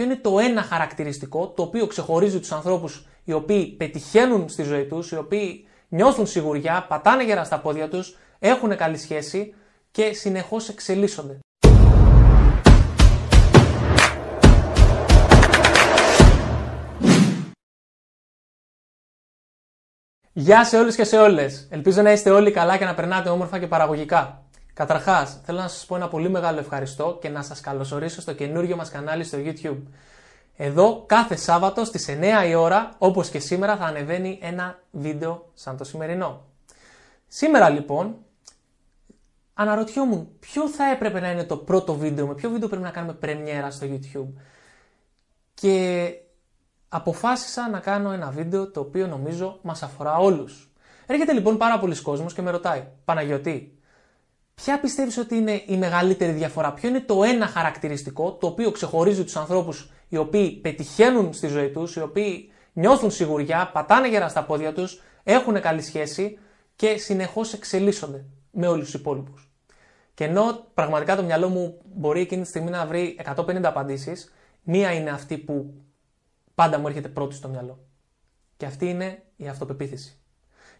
ποιο είναι το ένα χαρακτηριστικό το οποίο ξεχωρίζει τους ανθρώπους οι οποίοι πετυχαίνουν στη ζωή τους, οι οποίοι νιώθουν σιγουριά, πατάνε γερά στα πόδια τους, έχουν καλή σχέση και συνεχώς εξελίσσονται. Γεια σε όλους και σε όλες. Ελπίζω να είστε όλοι καλά και να περνάτε όμορφα και παραγωγικά. Καταρχάς, θέλω να σας πω ένα πολύ μεγάλο ευχαριστώ και να σας καλωσορίσω στο καινούριο μας κανάλι στο YouTube. Εδώ κάθε Σάββατο στις 9 η ώρα, όπως και σήμερα, θα ανεβαίνει ένα βίντεο σαν το σημερινό. Σήμερα λοιπόν, αναρωτιόμουν ποιο θα έπρεπε να είναι το πρώτο βίντεο, με ποιο βίντεο πρέπει να κάνουμε πρεμιέρα στο YouTube. Και αποφάσισα να κάνω ένα βίντεο το οποίο νομίζω μας αφορά όλους. Έρχεται λοιπόν πάρα πολλοί κόσμος και με ρωτάει, Παναγιωτή, Ποια πιστεύεις ότι είναι η μεγαλύτερη διαφορά, ποιο είναι το ένα χαρακτηριστικό το οποίο ξεχωρίζει τους ανθρώπους οι οποίοι πετυχαίνουν στη ζωή τους, οι οποίοι νιώθουν σιγουριά, πατάνε γερά στα πόδια τους, έχουν καλή σχέση και συνεχώς εξελίσσονται με όλους τους υπόλοιπους. Και ενώ πραγματικά το μυαλό μου μπορεί εκείνη τη στιγμή να βρει 150 απαντήσεις, μία είναι αυτή που πάντα μου έρχεται πρώτη στο μυαλό. Και αυτή είναι η αυτοπεποίθηση.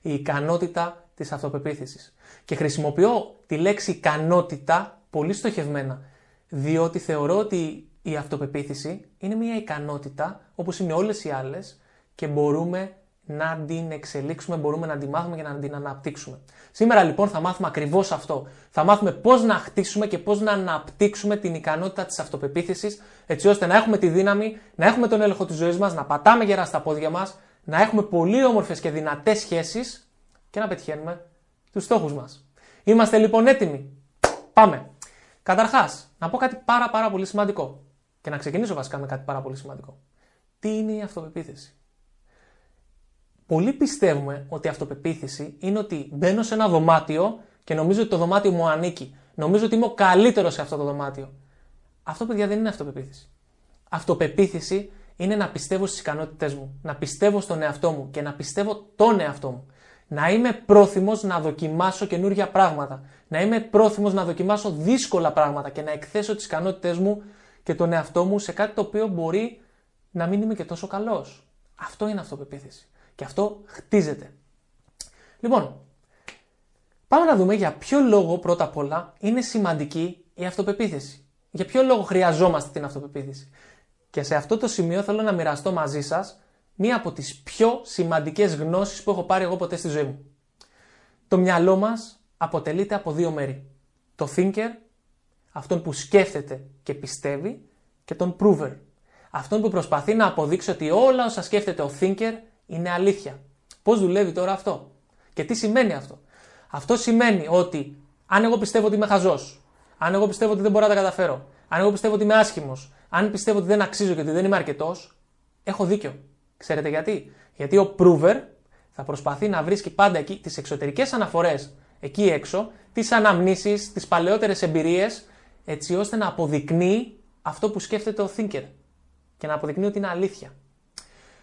Η ικανότητα της αυτοπεποίθησης. Και χρησιμοποιώ τη λέξη ικανότητα πολύ στοχευμένα, διότι θεωρώ ότι η αυτοπεποίθηση είναι μια ικανότητα όπως είναι όλες οι άλλες και μπορούμε να την εξελίξουμε, μπορούμε να την μάθουμε και να την αναπτύξουμε. Σήμερα λοιπόν θα μάθουμε ακριβώς αυτό. Θα μάθουμε πώς να χτίσουμε και πώς να αναπτύξουμε την ικανότητα της αυτοπεποίθησης έτσι ώστε να έχουμε τη δύναμη, να έχουμε τον έλεγχο της ζωής μας, να πατάμε γερά στα πόδια μας, να έχουμε πολύ όμορφες και δυνατές σχέσεις και να πετυχαίνουμε τους στόχους μας. Είμαστε λοιπόν έτοιμοι. Πάμε. Καταρχάς, να πω κάτι πάρα πάρα πολύ σημαντικό. Και να ξεκινήσω βασικά με κάτι πάρα πολύ σημαντικό. Τι είναι η αυτοπεποίθηση; Πολλοί πιστεύουμε ότι η αυτοπεποίθηση είναι ότι μπαίνω σε ένα δωμάτιο και νομίζω ότι το δωμάτιο μου ανήκει. Νομίζω ότι είμαι ο καλύτερος σε αυτό το δωμάτιο. Αυτό, παιδιά, δεν είναι αυτοπεποίθηση. Αυτοπεποίθηση είναι να πιστεύω στις ικανότητές μου, να πιστεύω στον εαυτό μου και να πιστεύω τον εαυτό μου να είμαι πρόθυμος να δοκιμάσω καινούργια πράγματα. Να είμαι πρόθυμος να δοκιμάσω δύσκολα πράγματα και να εκθέσω τις ικανότητές μου και τον εαυτό μου σε κάτι το οποίο μπορεί να μην είμαι και τόσο καλός. Αυτό είναι αυτοπεποίθηση. Και αυτό χτίζεται. Λοιπόν, πάμε να δούμε για ποιο λόγο πρώτα απ' όλα είναι σημαντική η αυτοπεποίθηση. Για ποιο λόγο χρειαζόμαστε την αυτοπεποίθηση. Και σε αυτό το σημείο θέλω να μοιραστώ μαζί σας μία από τις πιο σημαντικές γνώσεις που έχω πάρει εγώ ποτέ στη ζωή μου. Το μυαλό μας αποτελείται από δύο μέρη. Το thinker, αυτόν που σκέφτεται και πιστεύει, και τον prover, αυτόν που προσπαθεί να αποδείξει ότι όλα όσα σκέφτεται ο thinker είναι αλήθεια. Πώς δουλεύει τώρα αυτό; Και τι σημαίνει αυτό; Αυτό σημαίνει ότι αν εγώ πιστεύω ότι είμαι χαζός, αν εγώ πιστεύω ότι δεν μπορώ να τα καταφέρω, αν εγώ πιστεύω ότι είμαι άσχημος, αν πιστεύω ότι δεν αξίζω και ότι δεν είμαι αρκετός, έχω δίκιο. Ξέρετε γιατί; Γιατί ο prover θα προσπαθεί να βρίσκει πάντα εκεί τις εξωτερικές αναφορές εκεί έξω, τις αναμνήσεις, τις παλαιότερες εμπειρίες, έτσι ώστε να αποδεικνύει αυτό που σκέφτεται ο thinker και να αποδεικνύει ότι είναι αλήθεια.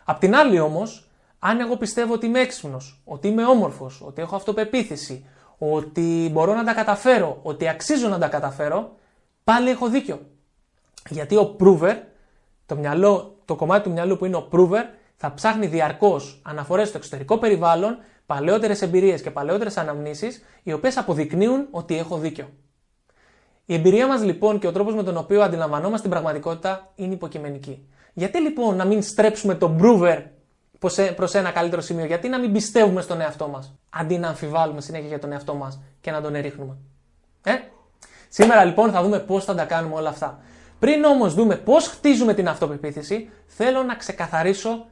Απ' την άλλη όμως, αν εγώ πιστεύω ότι είμαι έξυπνος, ότι είμαι όμορφος, ότι έχω αυτοπεποίθηση, ότι μπορώ να τα καταφέρω, ότι αξίζω να τα καταφέρω, πάλι έχω δίκιο. Γιατί ο prover, το, μυαλό, το κομμάτι του μυαλού που είναι ο prover, θα ψάχνει διαρκώς αναφορές στο εξωτερικό περιβάλλον, παλαιότερες εμπειρίες και παλαιότερες αναμνήσεις, οι οποίες αποδεικνύουν ότι έχω δίκιο. Η εμπειρία μας λοιπόν και ο τρόπος με τον οποίο αντιλαμβανόμαστε την πραγματικότητα είναι υποκειμενική. Γιατί λοιπόν να μην στρέψουμε τον Μπρούβερ προς ένα καλύτερο σημείο, γιατί να μην πιστεύουμε στον εαυτό μας, αντί να αμφιβάλλουμε συνέχεια για τον εαυτό μας και να τον ερίχνουμε. Ε; Σήμερα λοιπόν θα δούμε πώς θα τα κάνουμε όλα αυτά. Πριν όμως δούμε πώς χτίζουμε την αυτοπεποίθηση, θέλω να ξεκαθαρίσω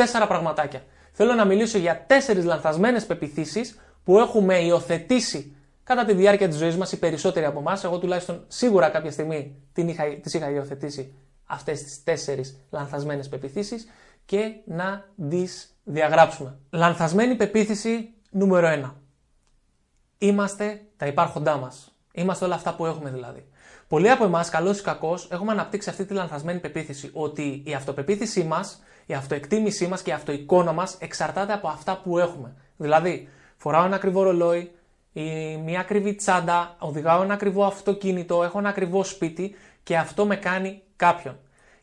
τέσσερα πραγματάκια. Θέλω να μιλήσω για τέσσερις λανθασμένες πεπιθήσεις που έχουμε υιοθετήσει κατά τη διάρκεια της ζωής μας οι περισσότεροι από εμάς. Εγώ τουλάχιστον σίγουρα κάποια στιγμή τι είχα, τις είχα υιοθετήσει αυτές τις τέσσερις λανθασμένες πεπιθήσεις και να τις διαγράψουμε. Λανθασμένη πεποίθηση νούμερο 1. Είμαστε τα υπάρχοντά μας. Είμαστε όλα αυτά που έχουμε δηλαδή. Πολλοί από εμάς, καλός ή κακός, έχουμε αναπτύξει αυτή τη λανθασμένη πεποίθηση ότι η αυτοπεποίθησή μας η αυτοεκτίμησή μας και η αυτοεικόνα μας εξαρτάται από αυτά που έχουμε. Δηλαδή, φοράω ένα ακριβό ρολόι, ή μια ακριβή τσάντα, οδηγάω ένα ακριβό αυτοκίνητο, έχω ένα ακριβό σπίτι και αυτό με κάνει κάποιον.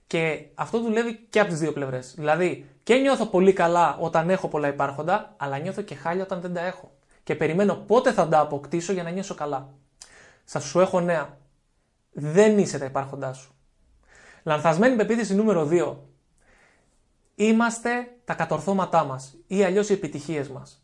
Και αυτό δουλεύει και από τις δύο πλευρές. Δηλαδή, και νιώθω πολύ καλά όταν έχω πολλά υπάρχοντα, αλλά νιώθω και χάλια όταν δεν τα έχω. Και περιμένω πότε θα τα αποκτήσω για να νιώσω καλά. Σα σου έχω νέα. Δεν είσαι τα υπάρχοντά σου. Λανθασμένη πεποίθηση νούμερο 2. Είμαστε τα κατορθώματά μας ή αλλιώς οι επιτυχίες μας.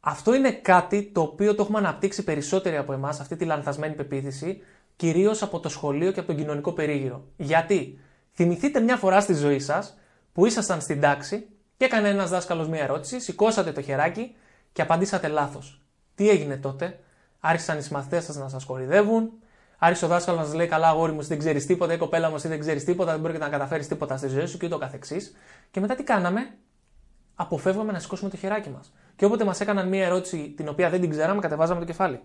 Αυτό είναι κάτι το οποίο το έχουμε αναπτύξει περισσότεροι από εμάς, αυτή τη λανθασμένη πεποίθηση, κυρίως από το σχολείο και από τον κοινωνικό περίγυρο. Γιατί, θυμηθείτε μια φορά στη ζωή σας που ήσασταν στην τάξη και έκανε ένας δάσκαλος μια ερώτηση, σηκώσατε το χεράκι και απαντήσατε λάθος. Τι έγινε τότε, άρχισαν οι συμμαθητές σας να σας κορυδεύουν, άρχισε ο δάσκαλος να σα λέει: Καλά, αγόρι μου, δεν ξέρεις τίποτα, η κοπέλα μου, δεν ξέρεις τίποτα, δεν μπορεί να καταφέρεις τίποτα στη ζωή σου και ούτω καθεξής. Και μετά τι κάναμε, αποφεύγαμε να σηκώσουμε το χεράκι μας. Και όποτε μας έκαναν μία ερώτηση την οποία δεν την ξέραμε, κατεβάζαμε το κεφάλι.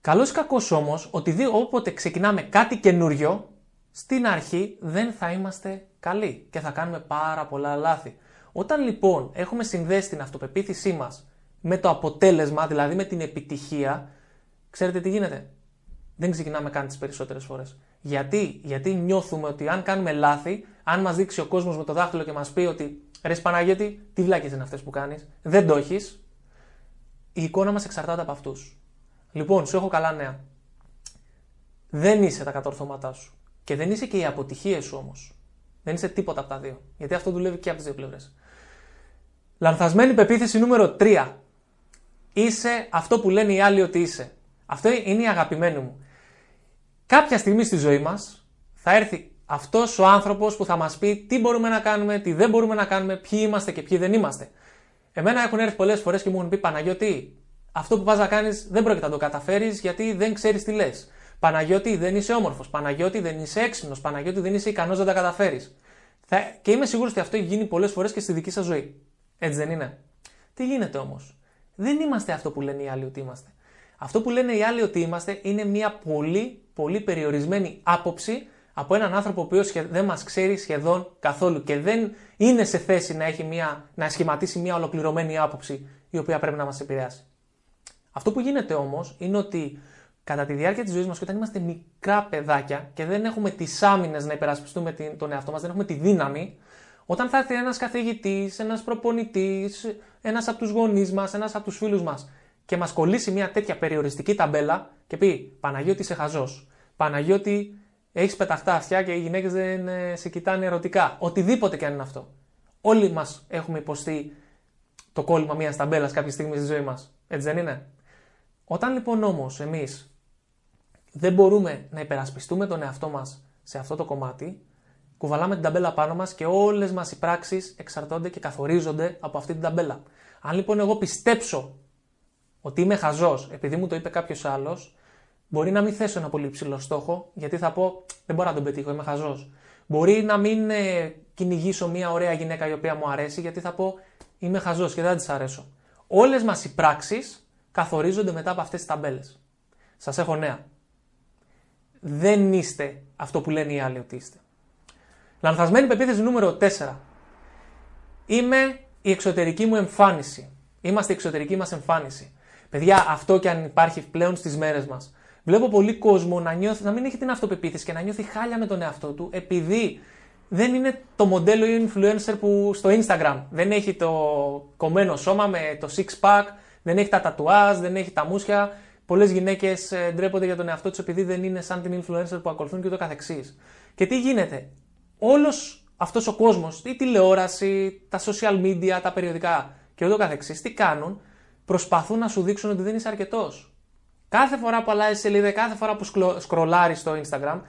Καλός ή κακός όμως, ότι δει όποτε ξεκινάμε κάτι καινούριο, στην αρχή δεν θα είμαστε καλοί και θα κάνουμε πάρα πολλά λάθη. Όταν λοιπόν έχουμε συνδέσει την αυτοπεποίθησή μας με το αποτέλεσμα, δηλαδή με την επιτυχία, ξέρετε τι γίνεται; Δεν ξεκινάμε καν τις περισσότερες φορές. Γιατί; Γιατί νιώθουμε ότι αν κάνουμε λάθη, αν μας δείξει ο κόσμος με το δάχτυλο και μας πει ότι Ρε Παναγιώτη, τι βλάκες είναι αυτές που κάνεις; Δεν το έχεις. Η εικόνα μας εξαρτάται από αυτούς. Λοιπόν, σου έχω καλά νέα. Δεν είσαι τα κατορθώματά σου. Και δεν είσαι και οι αποτυχίες σου όμως. Δεν είσαι τίποτα από τα δύο. Γιατί αυτό δουλεύει και από τις δύο πλευρές. Λανθασμένη πεποίθηση νούμερο 3. Είσαι αυτό που λένε οι άλλοι ότι είσαι. Αυτό είναι η αγαπημένη μου. Κάποια στιγμή στη ζωή μας θα έρθει αυτός ο άνθρωπος που θα μας πει τι μπορούμε να κάνουμε, τι δεν μπορούμε να κάνουμε, ποιοι είμαστε και ποιοι δεν είμαστε. Εμένα έχουν έρθει πολλές φορές και μου έχουν πει Παναγιώτη, αυτό που πας να κάνεις δεν πρόκειται να το καταφέρεις γιατί δεν ξέρεις τι λες. Παναγιώτη δεν είσαι όμορφος. Παναγιώτη δεν είσαι έξυπνος. Παναγιώτη δεν είσαι ικανός να τα καταφέρεις. Θα... Και είμαι σίγουρος ότι αυτό έχει γίνει πολλές φορές και στη δική σας ζωή. Έτσι δεν είναι; Τι γίνεται όμως; Δεν είμαστε αυτό που λένε οι άλλοι ότι είμαστε. Αυτό που λένε οι άλλοι ότι είμαστε είναι μια πολύ, πολύ περιορισμένη άποψη από έναν άνθρωπο ο οποίος δεν μας ξέρει σχεδόν καθόλου και δεν είναι σε θέση να, έχει μια, να σχηματίσει μια ολοκληρωμένη άποψη η οποία πρέπει να μας επηρεάσει. Αυτό που γίνεται όμως είναι ότι κατά τη διάρκεια της ζωής μας, όταν είμαστε μικρά παιδάκια και δεν έχουμε τις άμυνες να υπερασπιστούμε τον εαυτό μας, δεν έχουμε τη δύναμη, όταν θα έρθει ένας καθηγητής, ένας προπονητής, ένας από τους γονείς μας, ένας από τους φίλους μας και μας κολλήσει μια τέτοια περιοριστική ταμπέλα και πει Παναγιώτη είσαι χαζός. Παναγιώτη έχεις πεταχτά αυτιά και οι γυναίκες δεν ε, σε κοιτάνε ερωτικά. Οτιδήποτε και αν είναι αυτό. Όλοι μας έχουμε υποστεί το κόλλημα μιας ταμπέλας κάποια στιγμή στη ζωή μας. Έτσι δεν είναι; Όταν λοιπόν όμως εμείς δεν μπορούμε να υπερασπιστούμε τον εαυτό μας σε αυτό το κομμάτι, κουβαλάμε την ταμπέλα πάνω μας και όλες μας οι πράξεις εξαρτώνται και καθορίζονται από αυτή την ταμπέλα. Αν λοιπόν εγώ πιστέψω ότι είμαι χαζός επειδή μου το είπε κάποιος άλλος, Μπορεί να μην θέσω ένα πολύ ψηλό στόχο, γιατί θα πω δεν μπορώ να τον πετύχω, είμαι χαζός. Μπορεί να μην ε, κυνηγήσω μια ωραία γυναίκα η οποία μου αρέσει, γιατί θα πω είμαι χαζός και δεν της αρέσω. Όλες μας οι πράξεις καθορίζονται μετά από αυτές τις ταμπέλες. Σας έχω νέα. Δεν είστε αυτό που λένε οι άλλοι ότι είστε. Λανθασμένη πεποίθηση νούμερο 4. Είμαι η εξωτερική μου εμφάνιση. Είμαστε η εξωτερική μας εμφάνιση. Παιδιά, αυτό και αν υπάρχει πλέον στις μέρες μας. Βλέπω πολύ κόσμο να, νιώθει, να μην έχει την αυτοπεποίθηση και να νιώθει χάλια με τον εαυτό του επειδή δεν είναι το μοντέλο influencer που στο Instagram. Δεν έχει το κομμένο σώμα με το six pack, δεν έχει τα τατουάζ, δεν έχει τα μουσια. Πολλές γυναίκες ε, ντρέπονται για τον εαυτό τους επειδή δεν είναι σαν την influencer που ακολουθούν και το καθεξής. Και τι γίνεται; Όλος αυτός ο κόσμος, η τηλεόραση, τα social media, τα περιοδικά και ούτω καθεξής, τι κάνουν, προσπαθούν να σου δείξουν ότι δεν είσαι αρκετός. Κάθε φορά που αλλάζεις σελίδα, κάθε φορά που σκρολάρεις στο Instagram,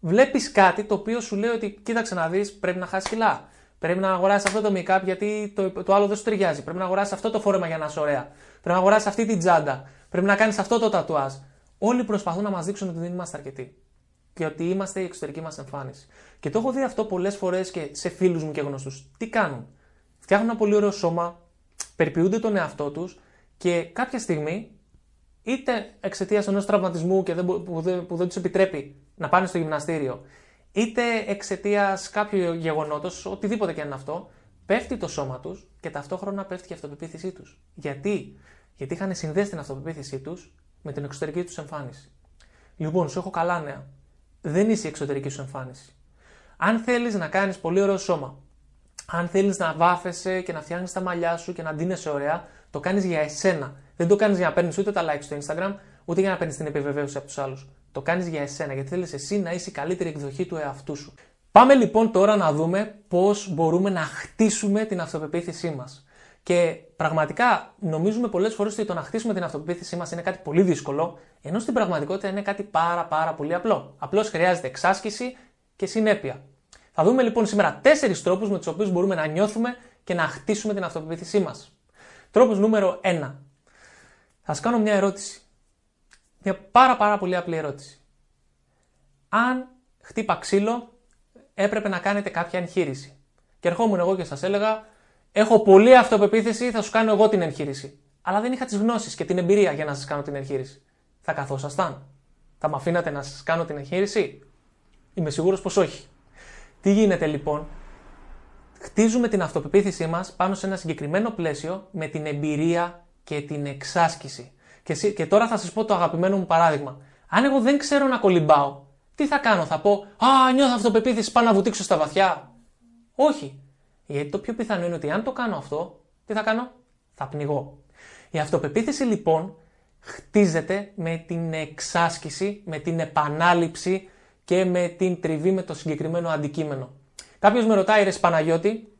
βλέπεις κάτι το οποίο σου λέει ότι κοίταξε να δεις, πρέπει να χάσεις κιλά. Πρέπει να αγοράσεις αυτό το make-up γιατί το, το άλλο δεν σου ταιριάζει. Πρέπει να αγοράσεις αυτό το φόρεμα για να είσαι ωραία. Πρέπει να αγοράσεις αυτή την τσάντα. Πρέπει να κάνεις αυτό το τατουάζ. Όλοι προσπαθούν να μας δείξουν ότι δεν είμαστε αρκετοί. Και ότι είμαστε η εξωτερική μας εμφάνιση. Και το έχω δει αυτό πολλές φορές και σε φίλους μου και γνωστούς. Τι κάνουν; Φτιάχνουν ένα πολύ ωραίο σώμα, περιποιούνται τον εαυτό τους και κάποια στιγμή είτε εξαιτίας ενός τραυματισμού και δεν, που, δεν, που δεν τους επιτρέπει να πάνε στο γυμναστήριο, είτε εξαιτίας κάποιου γεγονότος, οτιδήποτε και αν είναι αυτό, πέφτει το σώμα τους και ταυτόχρονα πέφτει και η αυτοπεποίθησή τους. Γιατί; Γιατί είχαν συνδέσει την αυτοπεποίθησή τους με την εξωτερική τους εμφάνιση. Λοιπόν, σου έχω καλά νέα. Δεν είσαι η εξωτερική σου εμφάνιση. Αν θέλεις να κάνεις πολύ ωραίο σώμα, αν θέλεις να βάφεσαι και να φτιάχνεις τα μαλλιά σου και να ντύνεσαι ωραία, το κάνεις για εσένα. Δεν το κάνεις για να παίρνεις ούτε τα likes στο Instagram, ούτε για να παίρνεις την επιβεβαίωση από τους άλλους. Το κάνεις για εσένα, γιατί θέλεις εσύ να είσαι η καλύτερη εκδοχή του εαυτού σου. Πάμε λοιπόν τώρα να δούμε πώς μπορούμε να χτίσουμε την αυτοπεποίθησή μας. Και πραγματικά νομίζουμε πολλές φορές ότι το να χτίσουμε την αυτοπεποίθησή μας είναι κάτι πολύ δύσκολο, ενώ στην πραγματικότητα είναι κάτι πάρα πάρα πολύ απλό. Απλώς χρειάζεται εξάσκηση και συνέπεια. Θα δούμε λοιπόν σήμερα τέσσερις τρόπους με τους οποίους μπορούμε να νιώθουμε και να χτίσουμε την αυτοπεποίθησή μας. Τρόπος νούμερο 1. Θα σα κάνω μια ερώτηση. Μια πάρα πάρα πολύ απλή ερώτηση. Αν χτύπα ξύλο, έπρεπε να κάνετε κάποια εγχείρηση. Και ερχόμουν εγώ και σας έλεγα, Έχω πολύ αυτοπεποίθηση, θα σου κάνω εγώ την εγχείρηση. Αλλά δεν είχα τις γνώσεις και την εμπειρία για να σας κάνω την εγχείρηση. Θα καθόσασταν. Θα με αφήνατε να σας κάνω την εγχείρηση; Είμαι σίγουρος πως όχι. Τι γίνεται λοιπόν, χτίζουμε την αυτοπεποίθησή μας πάνω σε ένα συγκεκριμένο πλαίσιο με την εμπειρία και την εξάσκηση. Και, και τώρα θα σας πω το αγαπημένο μου παράδειγμα. Αν εγώ δεν ξέρω να κολυμπάω, τι θα κάνω, θα πω Α, νιώθω αυτοπεποίθηση, πάω να βουτήξω στα βαθιά. Όχι. Γιατί το πιο πιθανό είναι ότι αν το κάνω αυτό, τι θα κάνω, θα πνιγώ. Η αυτοπεποίθηση λοιπόν χτίζεται με την εξάσκηση, με την επανάληψη και με την τριβή με το συγκεκριμένο αντικείμενο. Κάποιος με ρωτάει, Ρε Παναγιώτη,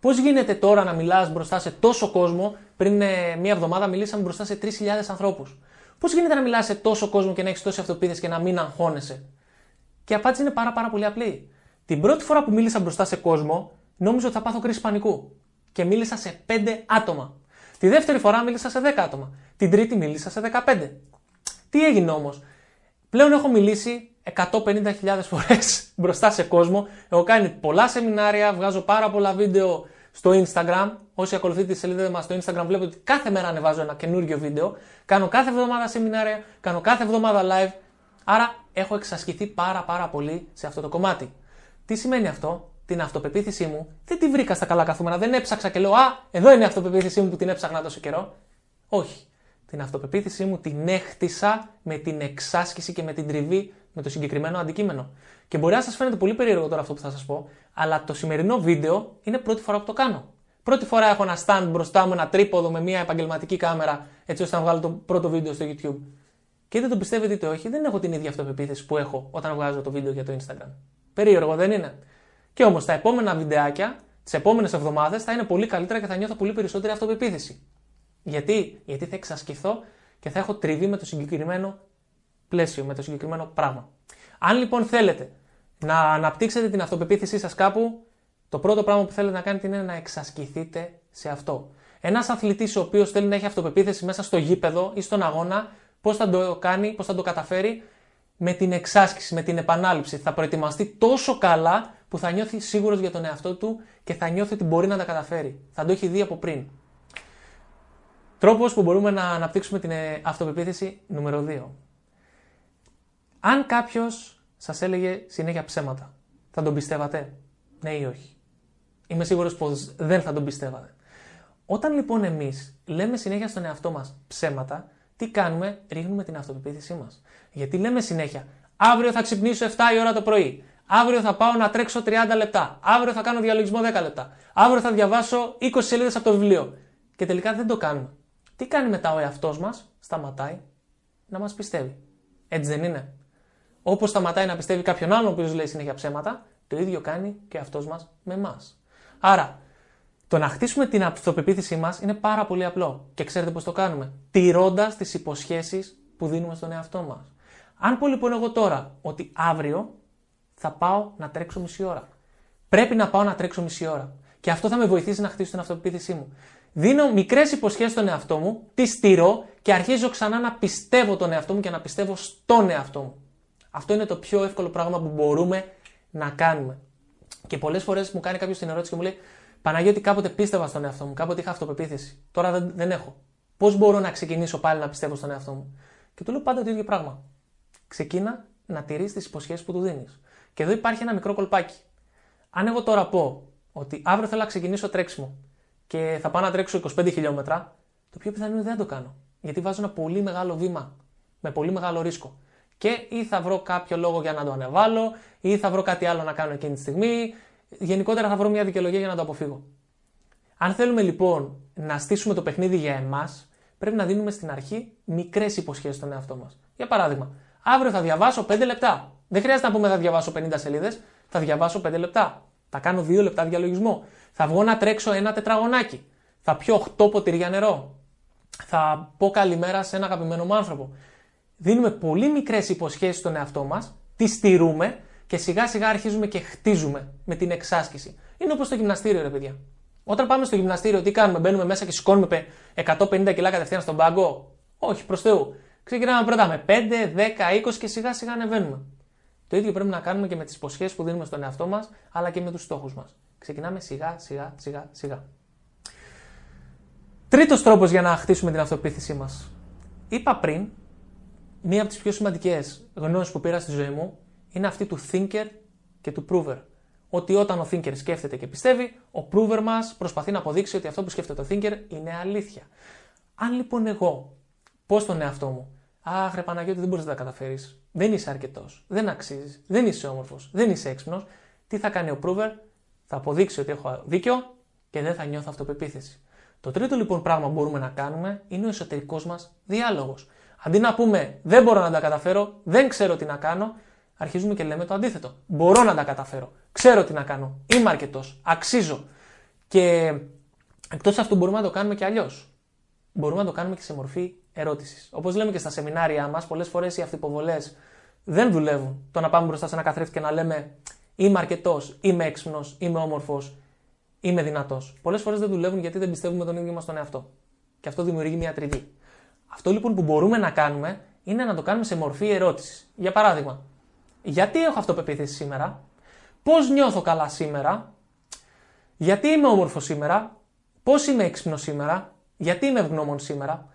πώς γίνεται τώρα να μιλάς μπροστά σε τόσο κόσμο, πριν ε, μία εβδομάδα μιλήσαμε μπροστά σε 3.000 ανθρώπους. Πώς γίνεται να μιλάς σε τόσο κόσμο και να έχεις τόση αυτοπεποίθηση και να μην αγχώνεσαι; Και η απάντηση είναι πάρα, πάρα πολύ απλή. Την πρώτη φορά που μίλησα μπροστά σε κόσμο, νόμιζα ότι θα πάθω κρίση πανικού. Και μίλησα σε 5 άτομα. Τη δεύτερη φορά μίλησα σε 10 άτομα. Την τρίτη μίλησα σε 15. Τι έγινε όμως; Πλέον έχω μιλήσει 150.000 φορές μπροστά σε κόσμο. Έχω κάνει πολλά σεμινάρια, βγάζω πάρα πολλά βίντεο στο Instagram. Όσοι ακολουθείτε τη σελίδα μας στο Instagram βλέπετε ότι κάθε μέρα ανεβάζω ένα καινούριο βίντεο. Κάνω κάθε εβδομάδα σεμινάρια, κάνω κάθε εβδομάδα live. Άρα έχω εξασκηθεί πάρα πάρα πολύ σε αυτό το κομμάτι. Τι σημαίνει αυτό, την αυτοπεποίθησή μου δεν τη βρήκα στα καλά καθούμενα. Δεν έψαξα και λέω Α, εδώ είναι η αυτοπεποίθησή μου που την έψαχνα τόσο καιρό. Όχι. Την αυτοπεποίθησή μου την έχτισα με την εξάσκηση και με την τριβή με το συγκεκριμένο αντικείμενο. Και μπορεί να σας φαίνεται πολύ περίεργο τώρα αυτό που θα σας πω, αλλά το σημερινό βίντεο είναι πρώτη φορά που το κάνω. Πρώτη φορά έχω ένα stand μπροστά μου, ένα τρίποδο με μια επαγγελματική κάμερα, έτσι ώστε να βγάλω το πρώτο βίντεο στο YouTube. Και είτε το πιστεύετε είτε όχι, δεν έχω την ίδια αυτοπεποίθηση που έχω όταν βγάζω το βίντεο για το Instagram. Περίεργο, δεν είναι; Και όμως τα επόμενα βιντεάκια, τις επόμενες εβδομάδες θα είναι πολύ καλύτερα και θα νιώθω πολύ περισσότερη αυτοπεποίθηση. Γιατί; Γιατί θα εξασκηθώ και θα έχω τριβή με το συγκεκριμένο πλαίσιο, με το συγκεκριμένο πράγμα. Αν λοιπόν θέλετε να αναπτύξετε την αυτοπεποίθησή σας κάπου, το πρώτο πράγμα που θέλετε να κάνετε είναι να εξασκηθείτε σε αυτό. Ένας αθλητής ο οποίος θέλει να έχει αυτοπεποίθηση μέσα στο γήπεδο ή στον αγώνα, πώς θα το κάνει, πώς θα το καταφέρει, με την εξάσκηση, με την επανάληψη. Θα προετοιμαστεί τόσο καλά που θα νιώθει σίγουρος για τον εαυτό του και θα νιώθει ότι μπορεί να τα καταφέρει. Θα το έχει δει από πριν. Τρόπος που μπορούμε να αναπτύξουμε την ε, αυτοπεποίθηση νούμερο 2. Αν κάποιος σας έλεγε συνέχεια ψέματα, θα τον πιστεύατε, ναι ή όχι; Είμαι σίγουρος πως δεν θα τον πιστεύατε. Όταν λοιπόν εμείς λέμε συνέχεια στον εαυτό μας ψέματα, τι κάνουμε, ρίχνουμε την αυτοπεποίθησή μας. Γιατί λέμε συνέχεια, αύριο θα ξυπνήσω 7 η ώρα το πρωί, Αύριο θα πάω να τρέξω 30 λεπτά. Αύριο θα κάνω διαλογισμό 10 λεπτά. Αύριο θα διαβάσω 20 σελίδες από το βιβλίο. Και τελικά δεν το κάνουμε. Τι κάνει μετά ο εαυτός μας, σταματάει να μας πιστεύει. Έτσι δεν είναι; Όπως σταματάει να πιστεύει κάποιον άλλον ο οποίος λέει συνέχεια ψέματα, το ίδιο κάνει και αυτός μας με εμά. Άρα, το να χτίσουμε την αυτοπεποίθησή μας είναι πάρα πολύ απλό. Και ξέρετε πώς το κάνουμε. Τηρώντας τις υποσχέσεις που δίνουμε στον εαυτό μας. Αν πω λοιπόν εγώ τώρα ότι αύριο θα πάω να τρέξω μισή ώρα. Πρέπει να πάω να τρέξω μισή ώρα. Και αυτό θα με βοηθήσει να χτίσω την αυτοπεποίθησή μου. Δίνω μικρές υποσχέσεις στον εαυτό μου, τις στηρώ και αρχίζω ξανά να πιστεύω τον εαυτό μου και να πιστεύω στον εαυτό μου. Αυτό είναι το πιο εύκολο πράγμα που μπορούμε να κάνουμε. Και πολλές φορές μου κάνει κάποιος την ερώτηση και μου λέει: Παναγιώτη, κάποτε πίστευα στον εαυτό μου, κάποτε είχα αυτοπεποίθηση. Τώρα δεν, δεν έχω. Πώς μπορώ να ξεκινήσω πάλι να πιστεύω στον εαυτό μου; Και του λέω πάντα το ίδιο πράγμα. Ξεκίνα να τηρείς τις υποσχέσεις που του δίνεις. Και εδώ υπάρχει ένα μικρό κολπάκι. Αν εγώ τώρα πω ότι αύριο θέλω να ξεκινήσω τρέξιμο και θα πάω να τρέξω 25 χιλιόμετρα, το πιο πιθανό είναι δεν το κάνω. Γιατί βάζω ένα πολύ μεγάλο βήμα με πολύ μεγάλο ρίσκο. Και ή θα βρω κάποιο λόγο για να το ανεβάλω, ή θα βρω κάτι άλλο να κάνω εκείνη τη στιγμή. Γενικότερα θα βρω μια δικαιολογία για να το αποφύγω. Αν θέλουμε λοιπόν να στήσουμε το παιχνίδι για εμάς, πρέπει να δίνουμε στην αρχή μικρές υποσχέσεις στον εαυτό μας. Για παράδειγμα, αύριο θα διαβάσω 5 λεπτά. Δεν χρειάζεται να πούμε θα διαβάσω 50 σελίδες, θα διαβάσω 5 λεπτά. Θα κάνω 2 λεπτά διαλογισμό. Θα βγω να τρέξω ένα τετραγωνάκι. Θα πιω 8 ποτήρια νερό. Θα πω καλημέρα σε ένα αγαπημένο μου άνθρωπο. Δίνουμε πολύ μικρές υποσχέσεις στον εαυτό μας, τις στηρούμε και σιγά σιγά αρχίζουμε και χτίζουμε με την εξάσκηση. Είναι όπως το γυμναστήριο, ρε παιδιά. Όταν πάμε στο γυμναστήριο, τι κάνουμε, μπαίνουμε μέσα και σηκώνουμε 150 κιλά κατευθείαν στον πάγκο; Όχι, προς Θεού. Ξεκινάμε πρώτα με 5, 10, 20 και σιγά σιγά ανεβαίνουμε. Το ίδιο πρέπει να κάνουμε και με τις υποσχέσεις που δίνουμε στον εαυτό μας, αλλά και με τους στόχους μας. Ξεκινάμε σιγά, σιγά, σιγά, σιγά. Τρίτος τρόπος για να χτίσουμε την αυτοπεποίθησή μας. Είπα πριν, μία από τις πιο σημαντικές γνώσεις που πήρα στη ζωή μου είναι αυτή του thinker και του prover ότι όταν ο thinker σκέφτεται και πιστεύει, ο prover μας προσπαθεί να αποδείξει ότι αυτό που σκέφτεται ο thinker είναι αλήθεια. Αν λοιπόν εγώ πω στον εαυτό μου, Αχ, ρε Παναγιώτη, δεν μπορείς να τα καταφέρεις. Δεν είσαι αρκετός. Δεν αξίζεις. Δεν είσαι όμορφος. Δεν είσαι έξυπνος. Τι θα κάνει ο prover, θα αποδείξει ότι έχω δίκιο και δεν θα νιώθω αυτοπεποίθηση. Το τρίτο λοιπόν πράγμα που μπορούμε να κάνουμε είναι ο εσωτερικός μας διάλογος. Αντί να πούμε δεν μπορώ να τα καταφέρω, δεν ξέρω τι να κάνω, αρχίζουμε και λέμε το αντίθετο. Μπορώ να τα καταφέρω. Ξέρω τι να κάνω. Είμαι αρκετός. Αξίζω. Και εκτός αυτού μπορούμε να το κάνουμε και αλλιώς. Μπορούμε να το κάνουμε και σε μορφή ερώτησης. Όπως λέμε και στα σεμινάρια μας, πολλές φορές οι αυτοποβολές δεν δουλεύουν. Το να πάμε μπροστά σε ένα καθρέφτη και να λέμε Είμαι αρκετός, είμαι έξυπνος, είμαι όμορφος, είμαι δυνατός. Πολλές φορές δεν δουλεύουν γιατί δεν πιστεύουμε τον ίδιο μας τον εαυτό. Και αυτό δημιουργεί μια τριβή. Αυτό λοιπόν που μπορούμε να κάνουμε είναι να το κάνουμε σε μορφή ερώτησης. Για παράδειγμα, γιατί έχω αυτοπεποίθηση σήμερα, πώς νιώθω καλά σήμερα, γιατί είμαι όμορφο σήμερα, πώς είμαι έξυπνο σήμερα, γιατί είμαι ευγνώμων σήμερα;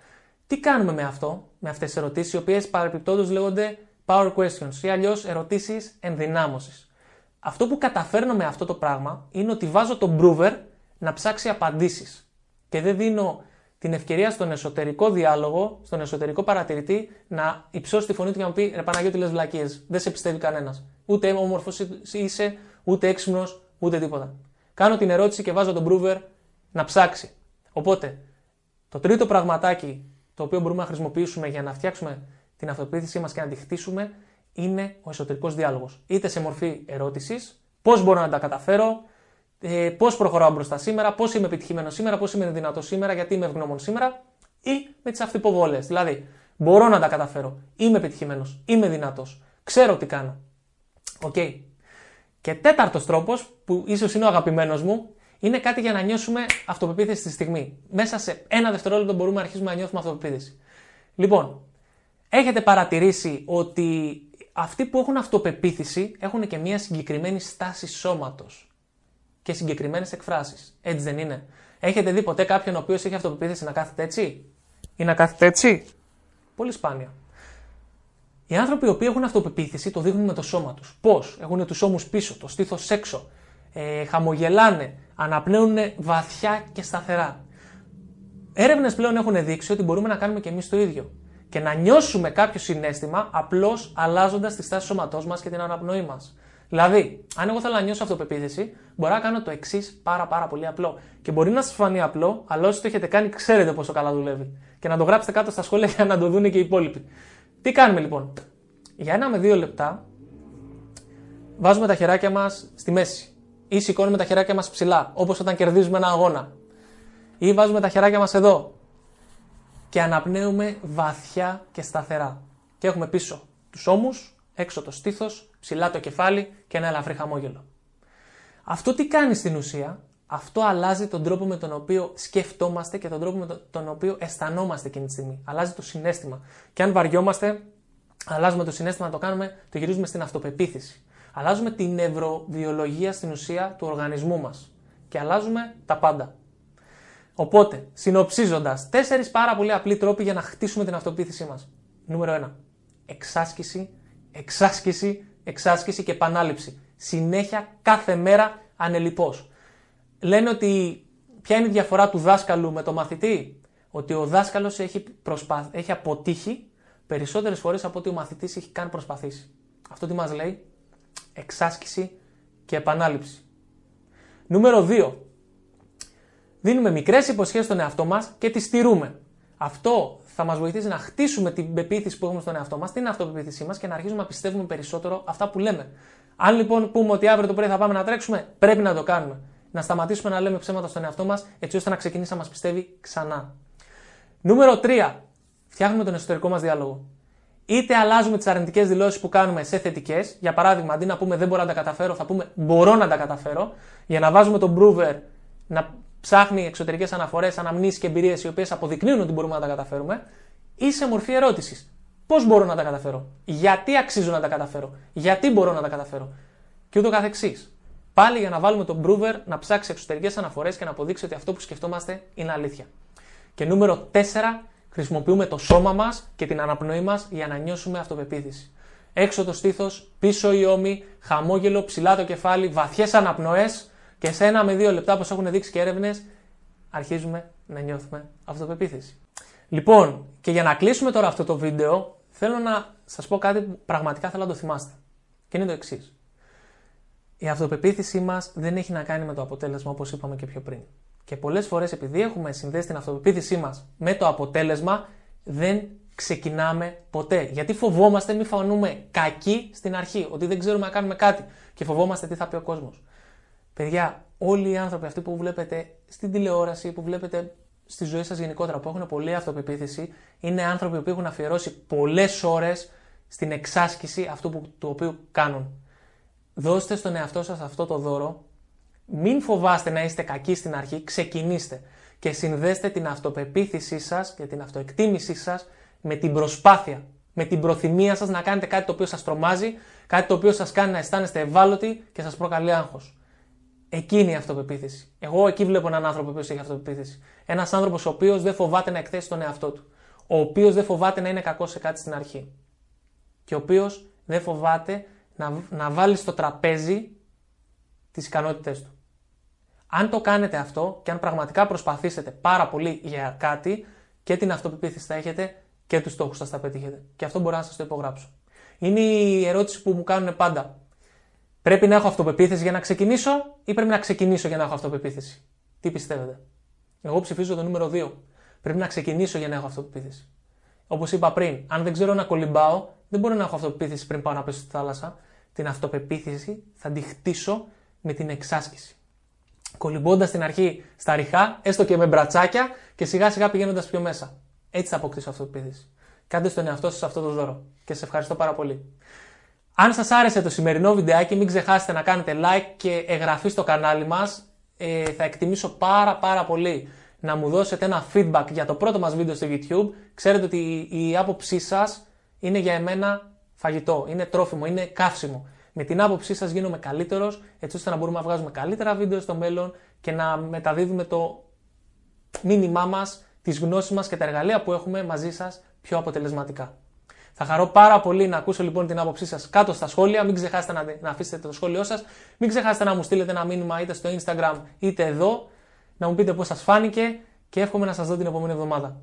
Τι κάνουμε με αυτό, με αυτές τις ερωτήσεις, οι οποίες παρεπιπτόντως λέγονται power questions ή αλλιώς ερωτήσεις ενδυνάμωσης. Αυτό που καταφέρνω με αυτό το πράγμα είναι ότι βάζω τον prover να ψάξει απαντήσεις και δεν δίνω την ευκαιρία στον εσωτερικό διάλογο, στον εσωτερικό παρατηρητή, να υψώσει τη φωνή του και να μου πει Ρε Παναγιώτη, λες βλακίες. Δεν σε πιστεύει κανένας. Ούτε όμορφος είσαι, ούτε έξυπνος, ούτε τίποτα. Κάνω την ερώτηση και βάζω τον prover να ψάξει. Οπότε, το τρίτο πραγματάκι το οποίο μπορούμε να χρησιμοποιήσουμε για να φτιάξουμε την αυτοπεποίθησή μας και να τη χτίσουμε είναι ο εσωτερικός διάλογος. Είτε σε μορφή ερώτησης, πώς μπορώ να τα καταφέρω, ε, πώς προχωράω μπροστά σήμερα, πώς είμαι επιτυχημένος σήμερα, πώς είμαι δυνατός σήμερα, γιατί είμαι ευγνώμων σήμερα, ή με τις αυτοϋποβολές. Δηλαδή, μπορώ να τα καταφέρω, είμαι επιτυχημένος, είμαι δυνατός, ξέρω τι κάνω. OK. Okay. Και τέταρτος τρόπος, που ίσως είναι ο αγαπημένος μου, είναι κάτι για να νιώσουμε αυτοπεποίθηση στη στιγμή. Μέσα σε ένα δευτερόλεπτο μπορούμε να αρχίσουμε να νιώθουμε αυτοπεποίθηση. Λοιπόν, έχετε παρατηρήσει ότι αυτοί που έχουν αυτοπεποίθηση έχουν και μια συγκεκριμένη στάση σώματος και συγκεκριμένες εκφράσεις. Έτσι δεν είναι. Έχετε δει ποτέ κάποιον ο οποίος έχει αυτοπεποίθηση να κάθεται έτσι; Ή να κάθεται έτσι; Πολύ σπάνια. Οι άνθρωποι οι οποίοι έχουν αυτοπεποίθηση το δείχνουν με το σώμα τους. Πώς, έχουν τους ώμους πίσω, το στήθος έξω, ε, χαμογελάνε, αναπνέουν βαθιά και σταθερά. Έρευνες πλέον έχουν δείξει ότι μπορούμε να κάνουμε και εμείς το ίδιο. Και να νιώσουμε κάποιο συνέστημα απλώς αλλάζοντας τη στάση του σώματός μας και την αναπνοή μας. Δηλαδή, αν εγώ θέλω να νιώσω αυτοπεποίθηση, μπορώ να κάνω το εξής πάρα, πάρα πολύ απλό. Και μπορεί να σας φανεί απλό, αλλά όσοι το έχετε κάνει, ξέρετε πόσο καλά δουλεύει. Και να το γράψετε κάτω στα σχόλια για να το δουν και οι υπόλοιποι. Τι κάνουμε λοιπόν; Για ένα με δύο λεπτά βάζουμε τα χεράκια μας στη μέση. Ή σηκώνουμε τα χεράκια μας ψηλά, όπως όταν κερδίζουμε ένα αγώνα. Ή βάζουμε τα χεράκια μας εδώ. Και αναπνέουμε βαθιά και σταθερά. Και έχουμε πίσω τους ώμους, έξω το στήθος, ψηλά το κεφάλι και ένα ελαφρύ χαμόγελο. Αυτό τι κάνει στην ουσία, αυτό αλλάζει τον τρόπο με τον οποίο σκεφτόμαστε και τον τρόπο με τον οποίο αισθανόμαστε εκείνη τη στιγμή. Αλλάζει το συνέστημα. Και αν βαριόμαστε, αλλάζουμε το συνέστημα να το κάνουμε, το γυρίζουμε στην αυτοπεποίθηση. Αλλάζουμε την νευροβιολογία στην ουσία του οργανισμού μας. Και αλλάζουμε τα πάντα. Οπότε, συνοψίζοντας, τέσσερις πάρα πολύ απλοί τρόποι για να χτίσουμε την αυτοπεποίθησή μας. Νούμερο 1. Εξάσκηση, εξάσκηση, εξάσκηση και επανάληψη. Συνέχεια κάθε μέρα ανελιπώς. Λένε ότι ποια είναι η διαφορά του δάσκαλου με το μαθητή; Ότι ο δάσκαλος έχει, προσπά... έχει αποτύχει περισσότερες φορές από ότι ο μαθητής έχει καν προσπαθήσει. Αυτό τι μας λέει, εξάσκηση και επανάληψη. Νούμερο 2. Δίνουμε μικρές υποσχέσεις στον εαυτό μας και τις στηρούμε. Αυτό θα μας βοηθήσει να χτίσουμε την πεποίθηση που έχουμε στον εαυτό μας, την αυτοπεποίθησή μας; Και να αρχίσουμε να πιστεύουμε περισσότερο αυτά που λέμε. Αν λοιπόν πούμε ότι αύριο το πρωί θα πάμε να τρέξουμε, πρέπει να το κάνουμε. Να σταματήσουμε να λέμε ψέματα στον εαυτό μας, έτσι ώστε να ξεκινήσει να μας πιστεύει ξανά. Νούμερο 3. Φτιάχνουμε τον εσωτερικό μας διάλογο. Είτε αλλάζουμε τις αρνητικές δηλώσεις που κάνουμε σε θετικές, για παράδειγμα, αντί να πούμε δεν μπορώ να τα καταφέρω, θα πούμε μπορώ να τα καταφέρω, για να βάζουμε τον prover να ψάχνει εξωτερικές αναφορές, αναμνήσεις και εμπειρίες οι οποίες αποδεικνύουν ότι μπορούμε να τα καταφέρουμε, ή σε μορφή ερώτησης. Πώς μπορώ να τα καταφέρω, Γιατί αξίζω να τα καταφέρω, Γιατί μπορώ να τα καταφέρω, και ούτω καθεξής. Πάλι για να βάλουμε τον prover να ψάξει εξωτερικές αναφορές και να αποδείξει ότι αυτό που σκεφτόμαστε είναι αλήθεια. Και νούμερο 4, χρησιμοποιούμε το σώμα μας και την αναπνοή μας για να νιώσουμε αυτοπεποίθηση. Έξω το στήθος, πίσω οι ώμοι, χαμόγελο, ψηλά το κεφάλι, βαθιές αναπνοές και σε ένα με δύο λεπτά, όπως έχουν δείξει και έρευνες, αρχίζουμε να νιώθουμε αυτοπεποίθηση. Λοιπόν, και για να κλείσουμε τώρα αυτό το βίντεο, θέλω να σας πω κάτι που πραγματικά θέλω να το θυμάστε. Και είναι το εξής. Η αυτοπεποίθησή μας δεν έχει να κάνει με το αποτέλεσμα όπως είπαμε και πιο πριν. Και πολλές φορές επειδή έχουμε συνδέσει την αυτοπεποίθησή μας με το αποτέλεσμα, δεν ξεκινάμε ποτέ. Γιατί φοβόμαστε μη φανούμε κακοί στην αρχή, ότι δεν ξέρουμε να κάνουμε κάτι και φοβόμαστε τι θα πει ο κόσμος. Παιδιά, όλοι οι άνθρωποι αυτοί που βλέπετε στην τηλεόραση, που βλέπετε στη ζωή σας γενικότερα, που έχουν πολλή αυτοπεποίθηση, είναι άνθρωποι που έχουν αφιερώσει πολλές ώρες στην εξάσκηση αυτού που, του οποίου κάνουν. Δώστε στον εαυτό σας αυτό το δώρο. Μην φοβάστε να είστε κακοί στην αρχή. Ξεκινήστε και συνδέστε την αυτοπεποίθησή σας και την αυτοεκτίμησή σας με την προσπάθεια. Με την προθυμία σας να κάνετε κάτι το οποίο σας τρομάζει, κάτι το οποίο σας κάνει να αισθάνεστε ευάλωτοι και σας προκαλεί άγχος. Εκείνη η αυτοπεποίθηση. Εγώ εκεί βλέπω έναν άνθρωπο που έχει αυτοπεποίθηση. Ένας άνθρωπος ο οποίος δεν φοβάται να εκθέσει τον εαυτό του. Ο οποίος δεν φοβάται να είναι κακός σε κάτι στην αρχή. Και ο οποίος δεν φοβάται να, να βάλει στο τραπέζι τις ικανότητές του. Αν το κάνετε αυτό και αν πραγματικά προσπαθήσετε πάρα πολύ για κάτι, και την αυτοπεποίθηση θα έχετε και τους στόχους σα θα πετύχετε. Και αυτό μπορώ να σας το υπογράψω. Είναι η ερώτηση που μου κάνουν πάντα. Πρέπει να έχω αυτοπεποίθηση για να ξεκινήσω ή πρέπει να ξεκινήσω για να έχω αυτοπεποίθηση; Τι πιστεύετε; Εγώ ψηφίζω το νούμερο 2. Πρέπει να ξεκινήσω για να έχω αυτοπεποίθηση. Όπως είπα πριν, αν δεν ξέρω να κολυμπάω, δεν μπορώ να έχω αυτοπεποίθηση πριν πάω να πέσω στη θάλασσα. Την αυτοπεποίθηση θα τη χτίσω με την εξάσκηση. Κολυμπώντας στην αρχή στα ριχά, έστω και με μπρατσάκια και σιγά σιγά πηγαίνοντας πιο μέσα. Έτσι θα αποκτήσω αυτοπεποίθηση. Κάντε στον εαυτό σας αυτό το δώρο. Και σε ευχαριστώ πάρα πολύ. Αν σας άρεσε το σημερινό βιντεάκι μην ξεχάσετε να κάνετε like και εγγραφή στο κανάλι μας. Ε, θα εκτιμήσω πάρα πάρα πολύ να μου δώσετε ένα feedback για το πρώτο μας βίντεο στο YouTube. Ξέρετε ότι η άποψή σας είναι για εμένα φαγητό, είναι τρόφιμο, είναι καύσιμο. Με την άποψή σας γίνομαι καλύτερος έτσι ώστε να μπορούμε να βγάζουμε καλύτερα βίντεο στο μέλλον και να μεταδίδουμε το μήνυμά μας, τις γνώσεις μας και τα εργαλεία που έχουμε μαζί σας πιο αποτελεσματικά. Θα χαρώ πάρα πολύ να ακούσω λοιπόν την άποψή σας κάτω στα σχόλια. Μην ξεχάσετε να, να αφήσετε το σχόλιο σας. Μην ξεχάσετε να μου στείλετε ένα μήνυμα είτε στο Instagram είτε εδώ. Να μου πείτε πώς σας φάνηκε και εύχομαι να σας δω την επόμενη εβδομάδα.